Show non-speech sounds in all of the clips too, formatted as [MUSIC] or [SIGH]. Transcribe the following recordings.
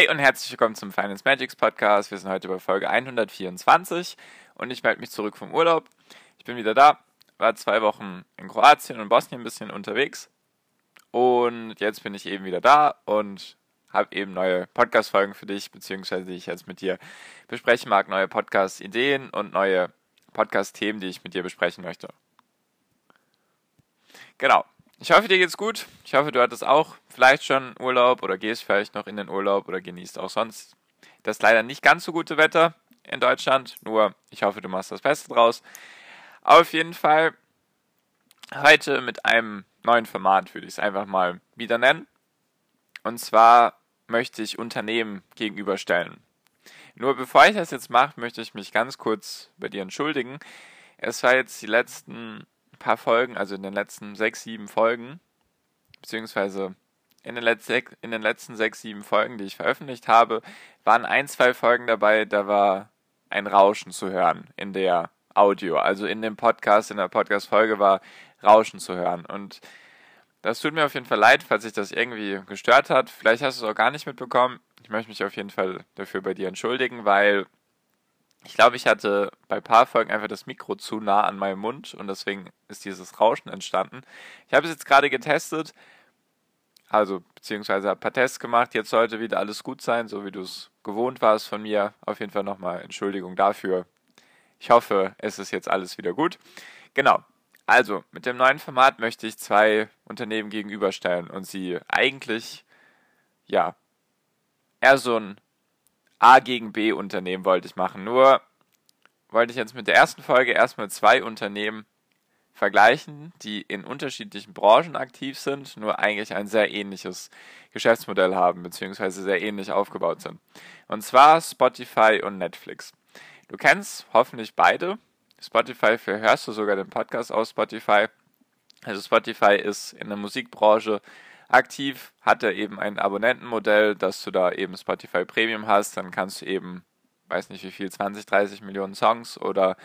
Hi und herzlich willkommen zum Finance Magics Podcast. Wir sind heute bei Folge 124 und ich melde mich zurück vom Urlaub. Ich bin wieder da, war zwei Wochen in Kroatien und Bosnien ein bisschen unterwegs und jetzt bin ich eben wieder da und habe eben neue Podcast-Folgen für dich, beziehungsweise die ich jetzt mit dir besprechen mag, neue Podcast-Ideen und neue Podcast-Themen, die ich mit dir besprechen möchte. Genau, ich hoffe, dir geht's gut. Ich hoffe, du hattest auch vielleicht schon Urlaub oder gehst vielleicht noch in den Urlaub oder genießt auch sonst das leider nicht ganz so gute Wetter in Deutschland. Nur, ich hoffe, du machst das Beste draus. Auf jeden Fall heute mit einem neuen Format, würde ich es einfach mal wieder nennen. Und zwar möchte ich Unternehmen gegenüberstellen. Nur bevor ich das jetzt mache, möchte ich mich ganz kurz bei dir entschuldigen. Es war jetzt die letzten paar Folgen, also in den letzten sechs, sieben Folgen, beziehungsweise in den, in den letzten sechs, sieben Folgen, die ich veröffentlicht habe, waren ein, zwei Folgen dabei, da war ein Rauschen zu hören in der Audio. Also in dem Podcast, in der Podcast-Folge war Rauschen zu hören. Und das tut mir auf jeden Fall leid, falls sich das irgendwie gestört hat. Vielleicht hast du es auch gar nicht mitbekommen. Ich möchte mich auf jeden Fall dafür bei dir entschuldigen, weil ich glaube, ich hatte bei ein paar Folgen einfach das Mikro zu nah an meinem Mund und deswegen ist dieses Rauschen entstanden. Ich habe es jetzt gerade getestet, also beziehungsweise ein paar Tests gemacht. Jetzt sollte wieder alles gut sein, so wie du es gewohnt warst von mir. Auf jeden Fall nochmal Entschuldigung dafür. Ich hoffe, es ist jetzt alles wieder gut. Genau. Also, mit dem neuen Format möchte ich zwei Unternehmen gegenüberstellen und sie eigentlich, ja, eher so ein A gegen B Unternehmen wollte ich machen. Nur wollte ich jetzt mit der ersten Folge erstmal zwei Unternehmen vergleichen, die in unterschiedlichen Branchen aktiv sind, nur eigentlich ein sehr ähnliches Geschäftsmodell haben, beziehungsweise sehr ähnlich aufgebaut sind. Und zwar Spotify und Netflix. Du kennst hoffentlich beide. Spotify, hörst du sogar den Podcast aus Spotify. Also Spotify ist in der Musikbranche aktiv, hat er eben ein Abonnentenmodell, dass du da eben Spotify Premium hast, dann kannst du eben, weiß nicht wie viel, 20, 30 Millionen Songs oder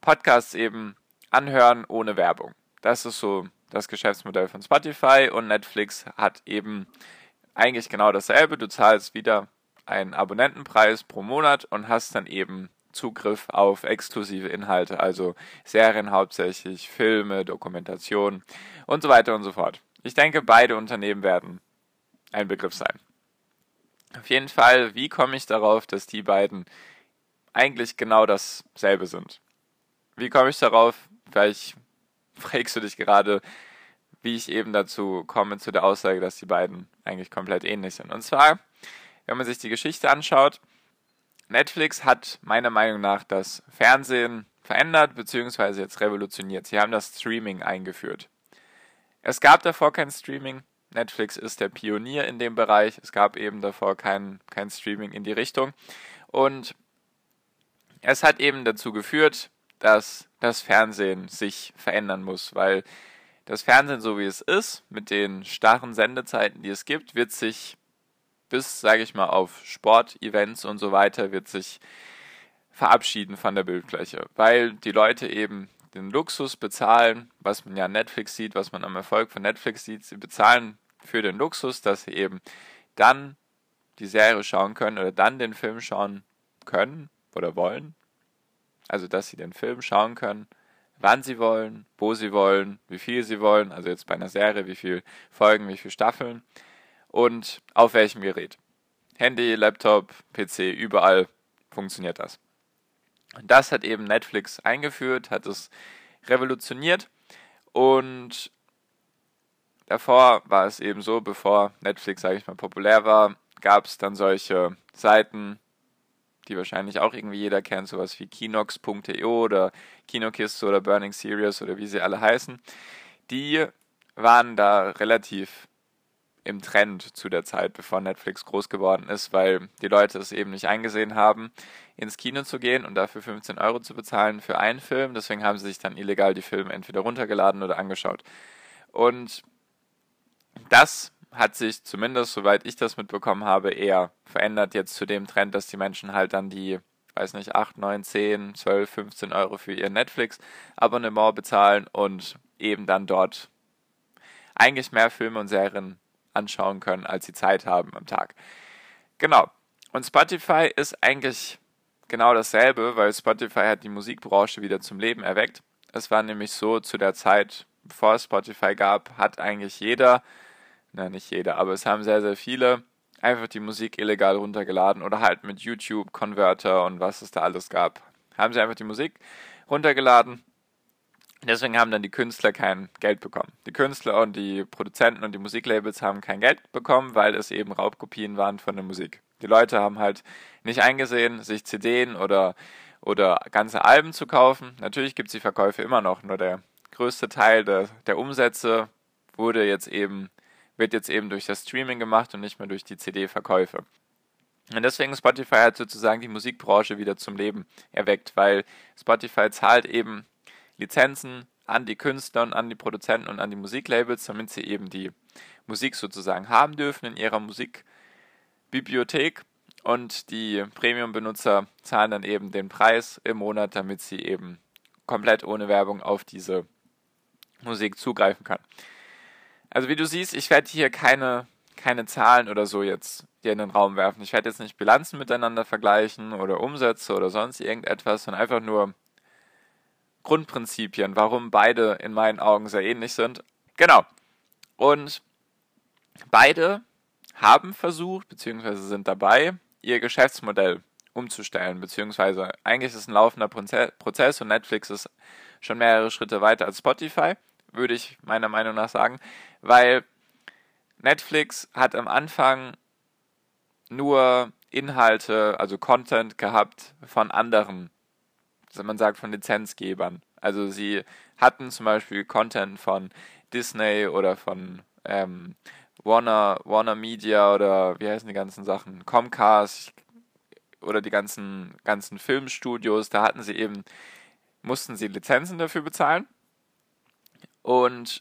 Podcasts eben anhören ohne Werbung. Das ist so das Geschäftsmodell von Spotify und Netflix hat eben eigentlich genau dasselbe. Du zahlst wieder einen Abonnentenpreis pro Monat und hast dann eben Zugriff auf exklusive Inhalte, also Serien hauptsächlich, Filme, Dokumentation und so weiter und so fort. Ich denke, beide Unternehmen werden ein Begriff sein. Auf jeden Fall, wie komme ich darauf, dass die beiden eigentlich genau dasselbe sind? Wie komme ich darauf? Vielleicht [LAUGHS] fragst du dich gerade, wie ich eben dazu komme, zu der Aussage, dass die beiden eigentlich komplett ähnlich sind. Und zwar, wenn man sich die Geschichte anschaut, Netflix hat meiner Meinung nach das Fernsehen verändert bzw. jetzt revolutioniert. Sie haben das Streaming eingeführt. Es gab davor kein Streaming. Netflix ist der Pionier in dem Bereich. Es gab eben davor kein, kein Streaming in die Richtung. Und es hat eben dazu geführt, dass das Fernsehen sich verändern muss, weil das Fernsehen, so wie es ist, mit den starren Sendezeiten, die es gibt, wird sich bis, sage ich mal, auf Sportevents und so weiter, wird sich verabschieden von der Bildfläche, weil die Leute eben den Luxus bezahlen, was man ja Netflix sieht, was man am Erfolg von Netflix sieht. Sie bezahlen für den Luxus, dass sie eben dann die Serie schauen können oder dann den Film schauen können oder wollen. Also, dass sie den Film schauen können, wann sie wollen, wo sie wollen, wie viel sie wollen. Also jetzt bei einer Serie, wie viele Folgen, wie viele Staffeln und auf welchem Gerät. Handy, Laptop, PC, überall funktioniert das. Und das hat eben Netflix eingeführt, hat es revolutioniert und davor war es eben so, bevor Netflix, sage ich mal, populär war, gab es dann solche Seiten, die wahrscheinlich auch irgendwie jeder kennt, sowas wie Kinox.io oder Kinokiste oder Burning Series oder wie sie alle heißen. Die waren da relativ im Trend zu der Zeit, bevor Netflix groß geworden ist, weil die Leute es eben nicht eingesehen haben, ins Kino zu gehen und dafür 15 Euro zu bezahlen für einen Film. Deswegen haben sie sich dann illegal die Filme entweder runtergeladen oder angeschaut. Und das hat sich zumindest, soweit ich das mitbekommen habe, eher verändert jetzt zu dem Trend, dass die Menschen halt dann die, weiß nicht, 8, 9, 10, 12, 15 Euro für ihr Netflix-Abonnement bezahlen und eben dann dort eigentlich mehr Filme und Serien anschauen können, als sie Zeit haben am Tag. Genau. Und Spotify ist eigentlich genau dasselbe, weil Spotify hat die Musikbranche wieder zum Leben erweckt. Es war nämlich so, zu der Zeit, bevor es Spotify gab, hat eigentlich jeder, na nicht jeder, aber es haben sehr, sehr viele einfach die Musik illegal runtergeladen oder halt mit YouTube, Converter und was es da alles gab. Haben sie einfach die Musik runtergeladen Deswegen haben dann die Künstler kein Geld bekommen. Die Künstler und die Produzenten und die Musiklabels haben kein Geld bekommen, weil es eben Raubkopien waren von der Musik. Die Leute haben halt nicht eingesehen, sich CDs oder, oder ganze Alben zu kaufen. Natürlich gibt es die Verkäufe immer noch, nur der größte Teil der, der Umsätze wurde jetzt eben, wird jetzt eben durch das Streaming gemacht und nicht mehr durch die CD-Verkäufe. Und deswegen Spotify hat sozusagen die Musikbranche wieder zum Leben erweckt, weil Spotify zahlt eben Lizenzen an die Künstler und an die Produzenten und an die Musiklabels, damit sie eben die Musik sozusagen haben dürfen in ihrer Musikbibliothek. Und die Premium-Benutzer zahlen dann eben den Preis im Monat, damit sie eben komplett ohne Werbung auf diese Musik zugreifen können. Also wie du siehst, ich werde hier keine, keine Zahlen oder so jetzt dir in den Raum werfen. Ich werde jetzt nicht Bilanzen miteinander vergleichen oder Umsätze oder sonst irgendetwas, sondern einfach nur Grundprinzipien, warum beide in meinen Augen sehr ähnlich sind. Genau. Und beide haben versucht, beziehungsweise sind dabei, ihr Geschäftsmodell umzustellen, beziehungsweise eigentlich ist es ein laufender Prozess und Netflix ist schon mehrere Schritte weiter als Spotify, würde ich meiner Meinung nach sagen, weil Netflix hat am Anfang nur Inhalte, also Content gehabt von anderen man sagt, von Lizenzgebern. Also sie hatten zum Beispiel Content von Disney oder von ähm, Warner, Warner Media oder wie heißen die ganzen Sachen, Comcast oder die ganzen, ganzen Filmstudios, da hatten sie eben, mussten sie Lizenzen dafür bezahlen. Und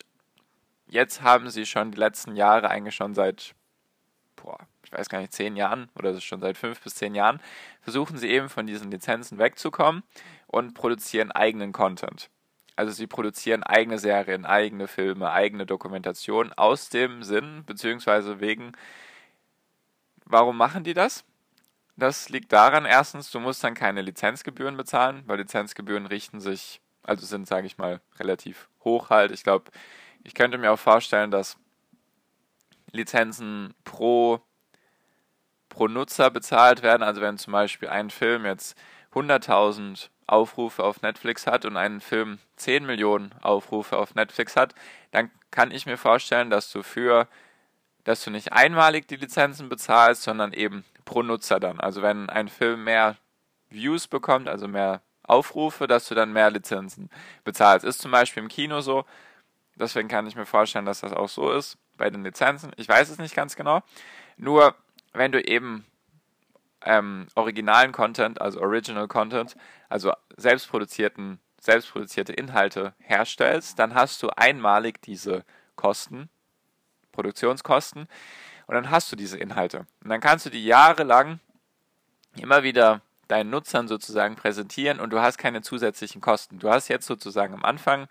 jetzt haben sie schon die letzten Jahre, eigentlich schon seit, boah, ich weiß gar nicht, zehn Jahren oder schon seit fünf bis zehn Jahren, versuchen sie eben von diesen Lizenzen wegzukommen und produzieren eigenen Content. Also sie produzieren eigene Serien, eigene Filme, eigene Dokumentationen aus dem Sinn, beziehungsweise wegen, warum machen die das? Das liegt daran, erstens, du musst dann keine Lizenzgebühren bezahlen, weil Lizenzgebühren richten sich, also sind, sage ich mal, relativ hoch halt. Ich glaube, ich könnte mir auch vorstellen, dass Lizenzen pro, pro Nutzer bezahlt werden. Also wenn zum Beispiel ein Film jetzt 100.000 Aufrufe auf Netflix hat und einen Film 10 Millionen Aufrufe auf Netflix hat, dann kann ich mir vorstellen, dass du für, dass du nicht einmalig die Lizenzen bezahlst, sondern eben pro Nutzer dann. Also wenn ein Film mehr Views bekommt, also mehr Aufrufe, dass du dann mehr Lizenzen bezahlst. Ist zum Beispiel im Kino so. Deswegen kann ich mir vorstellen, dass das auch so ist bei den Lizenzen. Ich weiß es nicht ganz genau. Nur wenn du eben ähm, originalen Content, also Original Content, also selbstproduzierten, selbstproduzierte Inhalte herstellst, dann hast du einmalig diese Kosten, Produktionskosten, und dann hast du diese Inhalte. Und dann kannst du die jahrelang immer wieder deinen Nutzern sozusagen präsentieren und du hast keine zusätzlichen Kosten. Du hast jetzt sozusagen am Anfang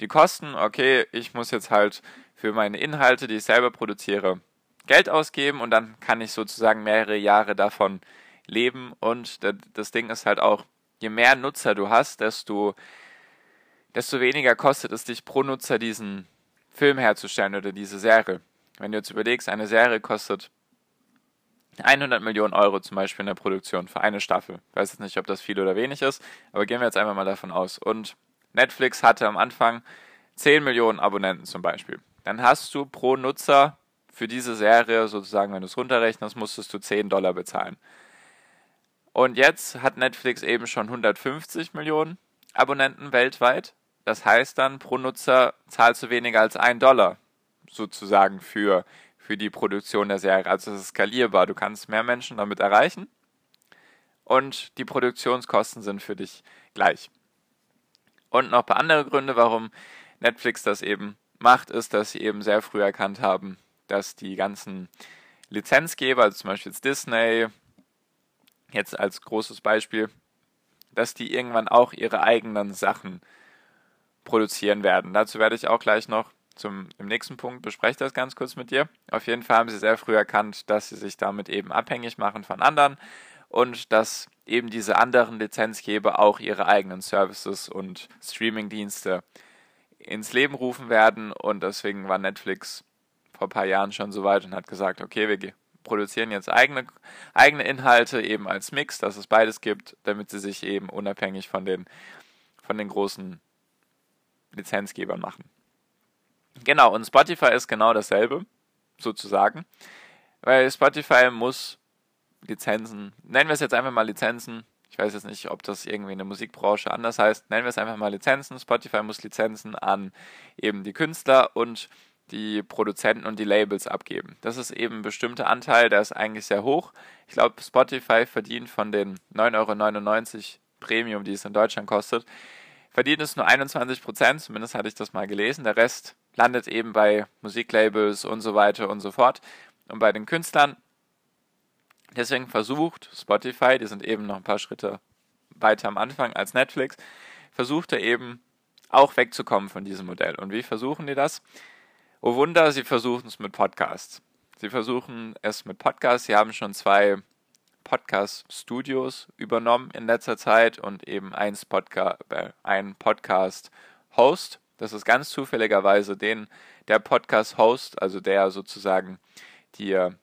die Kosten, okay, ich muss jetzt halt für meine Inhalte, die ich selber produziere, Geld ausgeben und dann kann ich sozusagen mehrere Jahre davon leben. Und das Ding ist halt auch, je mehr Nutzer du hast, desto, desto weniger kostet es dich pro Nutzer diesen Film herzustellen oder diese Serie. Wenn du jetzt überlegst, eine Serie kostet 100 Millionen Euro zum Beispiel in der Produktion für eine Staffel. Ich weiß jetzt nicht, ob das viel oder wenig ist, aber gehen wir jetzt einfach mal davon aus. Und Netflix hatte am Anfang 10 Millionen Abonnenten zum Beispiel. Dann hast du pro Nutzer für diese Serie, sozusagen, wenn du es runterrechnest, musstest du 10 Dollar bezahlen. Und jetzt hat Netflix eben schon 150 Millionen Abonnenten weltweit. Das heißt dann, pro Nutzer zahlst du weniger als 1 Dollar sozusagen für, für die Produktion der Serie. Also es ist skalierbar. Du kannst mehr Menschen damit erreichen und die Produktionskosten sind für dich gleich. Und noch ein paar andere Gründe, warum Netflix das eben macht, ist, dass sie eben sehr früh erkannt haben, dass die ganzen Lizenzgeber, also zum Beispiel jetzt Disney, jetzt als großes Beispiel, dass die irgendwann auch ihre eigenen Sachen produzieren werden. Dazu werde ich auch gleich noch zum, im nächsten Punkt bespreche das ganz kurz mit dir. Auf jeden Fall haben sie sehr früh erkannt, dass sie sich damit eben abhängig machen von anderen und dass eben diese anderen Lizenzgeber auch ihre eigenen Services und Streamingdienste ins Leben rufen werden und deswegen war Netflix vor ein paar Jahren schon so weit und hat gesagt, okay, wir produzieren jetzt eigene, eigene Inhalte eben als Mix, dass es beides gibt, damit sie sich eben unabhängig von den, von den großen Lizenzgebern machen. Genau, und Spotify ist genau dasselbe, sozusagen. Weil Spotify muss Lizenzen, nennen wir es jetzt einfach mal Lizenzen. Ich weiß jetzt nicht, ob das irgendwie in der Musikbranche anders heißt. Nennen wir es einfach mal Lizenzen. Spotify muss Lizenzen an eben die Künstler und die Produzenten und die Labels abgeben. Das ist eben ein bestimmter Anteil, der ist eigentlich sehr hoch. Ich glaube, Spotify verdient von den 9,99 Euro Premium, die es in Deutschland kostet, verdient es nur 21 Prozent, zumindest hatte ich das mal gelesen. Der Rest landet eben bei Musiklabels und so weiter und so fort und bei den Künstlern. Deswegen versucht Spotify, die sind eben noch ein paar Schritte weiter am Anfang als Netflix, versucht er eben auch wegzukommen von diesem Modell. Und wie versuchen die das? Oh Wunder, sie versuchen es mit Podcasts. Sie versuchen es mit Podcasts. Sie haben schon zwei Podcast-Studios übernommen in letzter Zeit und eben ein, Podca äh, ein Podcast-Host. Das ist ganz zufälligerweise den, der Podcast-Host, also der sozusagen dir,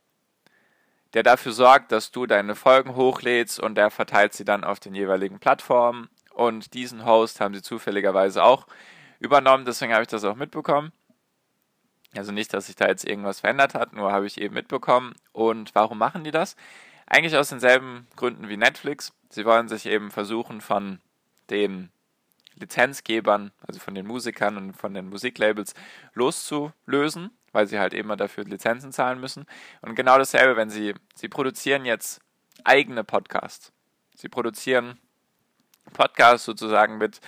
der dafür sorgt, dass du deine Folgen hochlädst und der verteilt sie dann auf den jeweiligen Plattformen. Und diesen Host haben sie zufälligerweise auch übernommen, deswegen habe ich das auch mitbekommen. Also nicht, dass sich da jetzt irgendwas verändert hat, nur habe ich eben mitbekommen. Und warum machen die das? Eigentlich aus denselben Gründen wie Netflix. Sie wollen sich eben versuchen von den Lizenzgebern, also von den Musikern und von den Musiklabels loszulösen, weil sie halt immer dafür Lizenzen zahlen müssen. Und genau dasselbe, wenn sie, sie produzieren jetzt eigene Podcasts. Sie produzieren Podcasts sozusagen mit,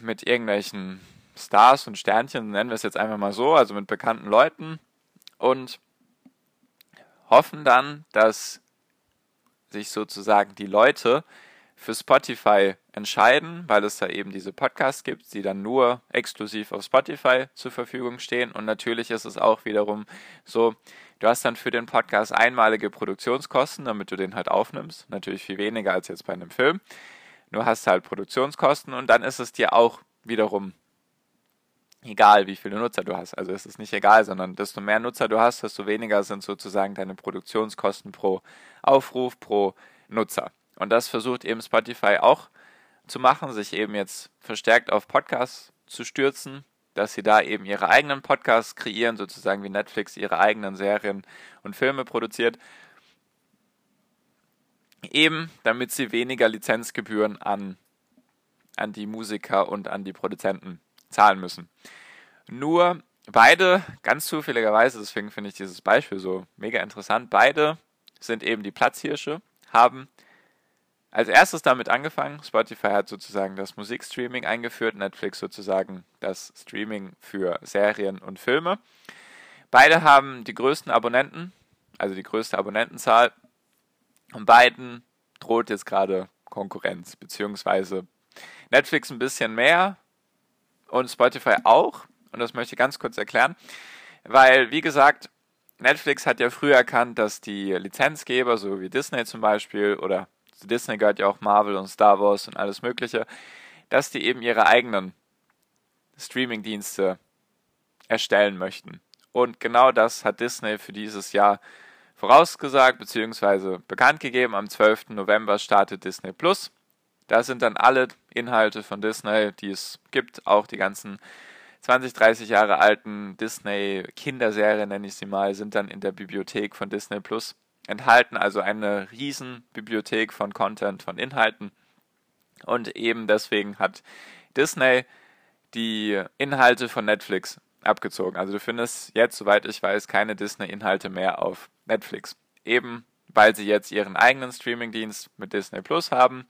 mit irgendwelchen Stars und Sternchen, nennen wir es jetzt einfach mal so, also mit bekannten Leuten. Und hoffen dann, dass sich sozusagen die Leute für Spotify entscheiden, weil es da eben diese Podcasts gibt, die dann nur exklusiv auf Spotify zur Verfügung stehen. Und natürlich ist es auch wiederum so, du hast dann für den Podcast einmalige Produktionskosten, damit du den halt aufnimmst. Natürlich viel weniger als jetzt bei einem Film. Du hast halt Produktionskosten und dann ist es dir auch wiederum egal, wie viele Nutzer du hast. Also es ist nicht egal, sondern desto mehr Nutzer du hast, desto weniger sind sozusagen deine Produktionskosten pro Aufruf, pro Nutzer. Und das versucht eben Spotify auch zu machen, sich eben jetzt verstärkt auf Podcasts zu stürzen, dass sie da eben ihre eigenen Podcasts kreieren, sozusagen wie Netflix ihre eigenen Serien und Filme produziert. Eben damit sie weniger Lizenzgebühren an, an die Musiker und an die Produzenten zahlen müssen. Nur beide, ganz zufälligerweise, deswegen finde ich dieses Beispiel so mega interessant, beide sind eben die Platzhirsche, haben als erstes damit angefangen. Spotify hat sozusagen das Musikstreaming eingeführt, Netflix sozusagen das Streaming für Serien und Filme. Beide haben die größten Abonnenten, also die größte Abonnentenzahl. Und beiden droht jetzt gerade Konkurrenz, beziehungsweise Netflix ein bisschen mehr, und Spotify auch. Und das möchte ich ganz kurz erklären. Weil, wie gesagt, Netflix hat ja früher erkannt, dass die Lizenzgeber, so wie Disney zum Beispiel, oder zu Disney gehört ja auch Marvel und Star Wars und alles Mögliche, dass die eben ihre eigenen Streaming-Dienste erstellen möchten. Und genau das hat Disney für dieses Jahr vorausgesagt bzw. bekannt gegeben. Am 12. November startet Disney Plus. Da sind dann alle Inhalte von Disney, die es gibt, auch die ganzen 20, 30 Jahre alten Disney-Kinderserien, nenne ich sie mal, sind dann in der Bibliothek von Disney Plus enthalten. Also eine riesen Bibliothek von Content, von Inhalten. Und eben deswegen hat Disney die Inhalte von Netflix abgezogen. Also du findest jetzt, soweit ich weiß, keine Disney-Inhalte mehr auf Netflix. Eben weil sie jetzt ihren eigenen Streamingdienst mit Disney Plus haben.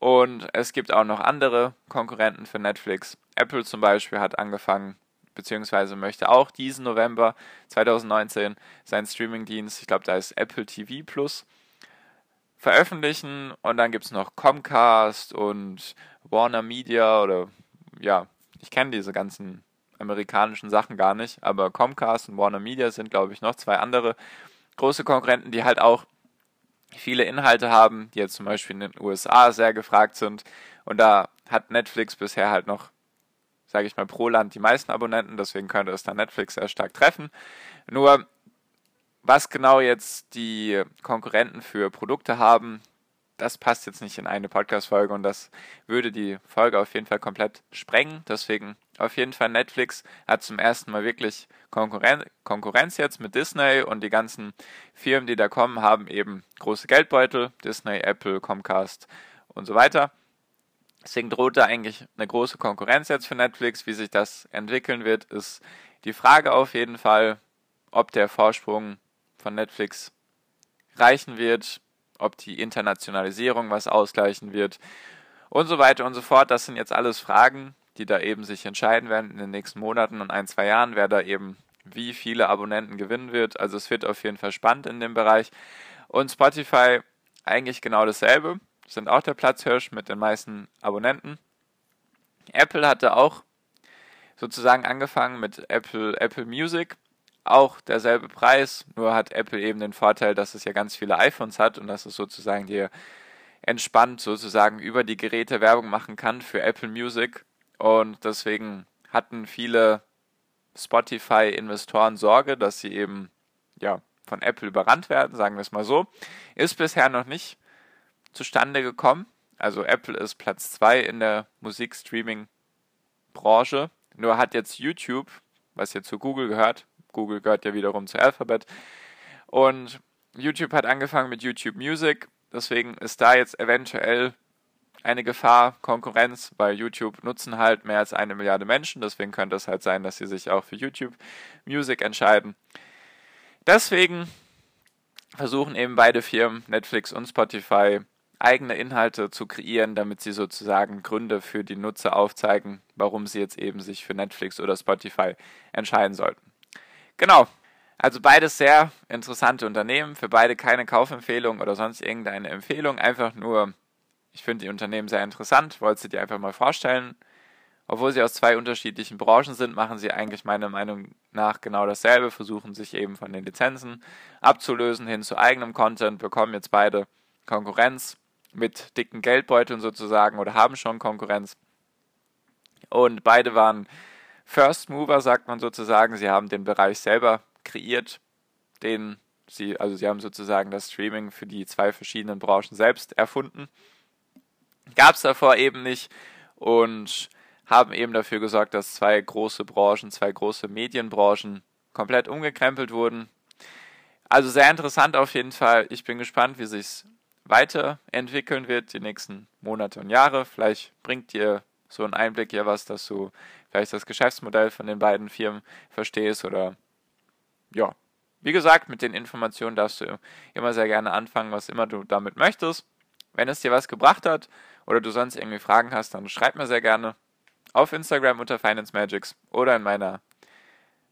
Und es gibt auch noch andere Konkurrenten für Netflix. Apple zum Beispiel hat angefangen, beziehungsweise möchte auch diesen November 2019 seinen Streamingdienst, ich glaube, da ist Apple TV Plus, veröffentlichen. Und dann gibt es noch Comcast und Warner Media oder ja, ich kenne diese ganzen amerikanischen Sachen gar nicht, aber Comcast und Warner Media sind, glaube ich, noch zwei andere große Konkurrenten, die halt auch viele Inhalte haben, die jetzt zum Beispiel in den USA sehr gefragt sind. Und da hat Netflix bisher halt noch, sage ich mal, pro Land die meisten Abonnenten, deswegen könnte es dann Netflix sehr stark treffen. Nur, was genau jetzt die Konkurrenten für Produkte haben, das passt jetzt nicht in eine Podcast-Folge und das würde die Folge auf jeden Fall komplett sprengen. Deswegen auf jeden Fall Netflix hat zum ersten Mal wirklich Konkurren Konkurrenz jetzt mit Disney und die ganzen Firmen, die da kommen, haben eben große Geldbeutel. Disney, Apple, Comcast und so weiter. Deswegen droht da eigentlich eine große Konkurrenz jetzt für Netflix. Wie sich das entwickeln wird, ist die Frage auf jeden Fall, ob der Vorsprung von Netflix reichen wird, ob die Internationalisierung was ausgleichen wird und so weiter und so fort. Das sind jetzt alles Fragen, die da eben sich entscheiden werden in den nächsten Monaten und ein, zwei Jahren, wer da eben wie viele Abonnenten gewinnen wird. Also es wird auf jeden Fall spannend in dem Bereich. Und Spotify eigentlich genau dasselbe, sind auch der Platzhirsch mit den meisten Abonnenten. Apple hatte auch sozusagen angefangen mit Apple, Apple Music auch derselbe Preis, nur hat Apple eben den Vorteil, dass es ja ganz viele iPhones hat und dass es sozusagen dir entspannt sozusagen über die Geräte Werbung machen kann für Apple Music und deswegen hatten viele Spotify-Investoren Sorge, dass sie eben ja von Apple überrannt werden, sagen wir es mal so. Ist bisher noch nicht zustande gekommen. Also Apple ist Platz 2 in der Musikstreaming-Branche. Nur hat jetzt YouTube, was jetzt zu Google gehört, Google gehört ja wiederum zu Alphabet. Und YouTube hat angefangen mit YouTube Music. Deswegen ist da jetzt eventuell eine Gefahr, Konkurrenz, weil YouTube nutzen halt mehr als eine Milliarde Menschen. Deswegen könnte es halt sein, dass sie sich auch für YouTube Music entscheiden. Deswegen versuchen eben beide Firmen, Netflix und Spotify, eigene Inhalte zu kreieren, damit sie sozusagen Gründe für die Nutzer aufzeigen, warum sie jetzt eben sich für Netflix oder Spotify entscheiden sollten. Genau. Also beides sehr interessante Unternehmen. Für beide keine Kaufempfehlung oder sonst irgendeine Empfehlung. Einfach nur, ich finde die Unternehmen sehr interessant. Wollte sie dir einfach mal vorstellen. Obwohl sie aus zwei unterschiedlichen Branchen sind, machen sie eigentlich meiner Meinung nach genau dasselbe. Versuchen sich eben von den Lizenzen abzulösen hin zu eigenem Content. Bekommen jetzt beide Konkurrenz mit dicken Geldbeuteln sozusagen oder haben schon Konkurrenz. Und beide waren First Mover, sagt man sozusagen. Sie haben den Bereich selber kreiert, den sie, also sie haben sozusagen das Streaming für die zwei verschiedenen Branchen selbst erfunden. Gab es davor eben nicht und haben eben dafür gesorgt, dass zwei große Branchen, zwei große Medienbranchen komplett umgekrempelt wurden. Also sehr interessant auf jeden Fall. Ich bin gespannt, wie sich weiterentwickeln wird die nächsten Monate und Jahre. Vielleicht bringt dir so einen Einblick ja was, dass du vielleicht das Geschäftsmodell von den beiden Firmen verstehst oder ja. Wie gesagt, mit den Informationen darfst du immer sehr gerne anfangen, was immer du damit möchtest. Wenn es dir was gebracht hat oder du sonst irgendwie Fragen hast, dann schreib mir sehr gerne auf Instagram unter Finance Magics oder in meiner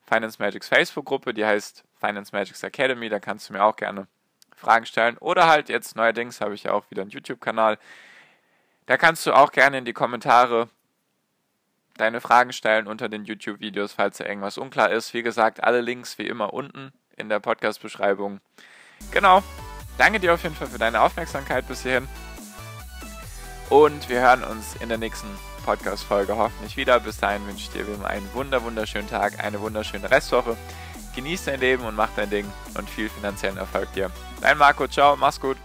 Finance Magics Facebook-Gruppe, die heißt Finance Magics Academy. Da kannst du mir auch gerne Fragen stellen. Oder halt jetzt neuerdings habe ich ja auch wieder einen YouTube-Kanal. Da kannst du auch gerne in die Kommentare deine Fragen stellen unter den YouTube-Videos, falls da irgendwas unklar ist. Wie gesagt, alle Links wie immer unten in der Podcast-Beschreibung. Genau. Danke dir auf jeden Fall für deine Aufmerksamkeit bis hierhin. Und wir hören uns in der nächsten Podcast-Folge hoffentlich wieder. Bis dahin wünsche ich dir wie immer einen wunder wunderschönen Tag, eine wunderschöne Restwoche. Genieß dein Leben und mach dein Ding und viel finanziellen Erfolg dir. Dein Marco, ciao, mach's gut.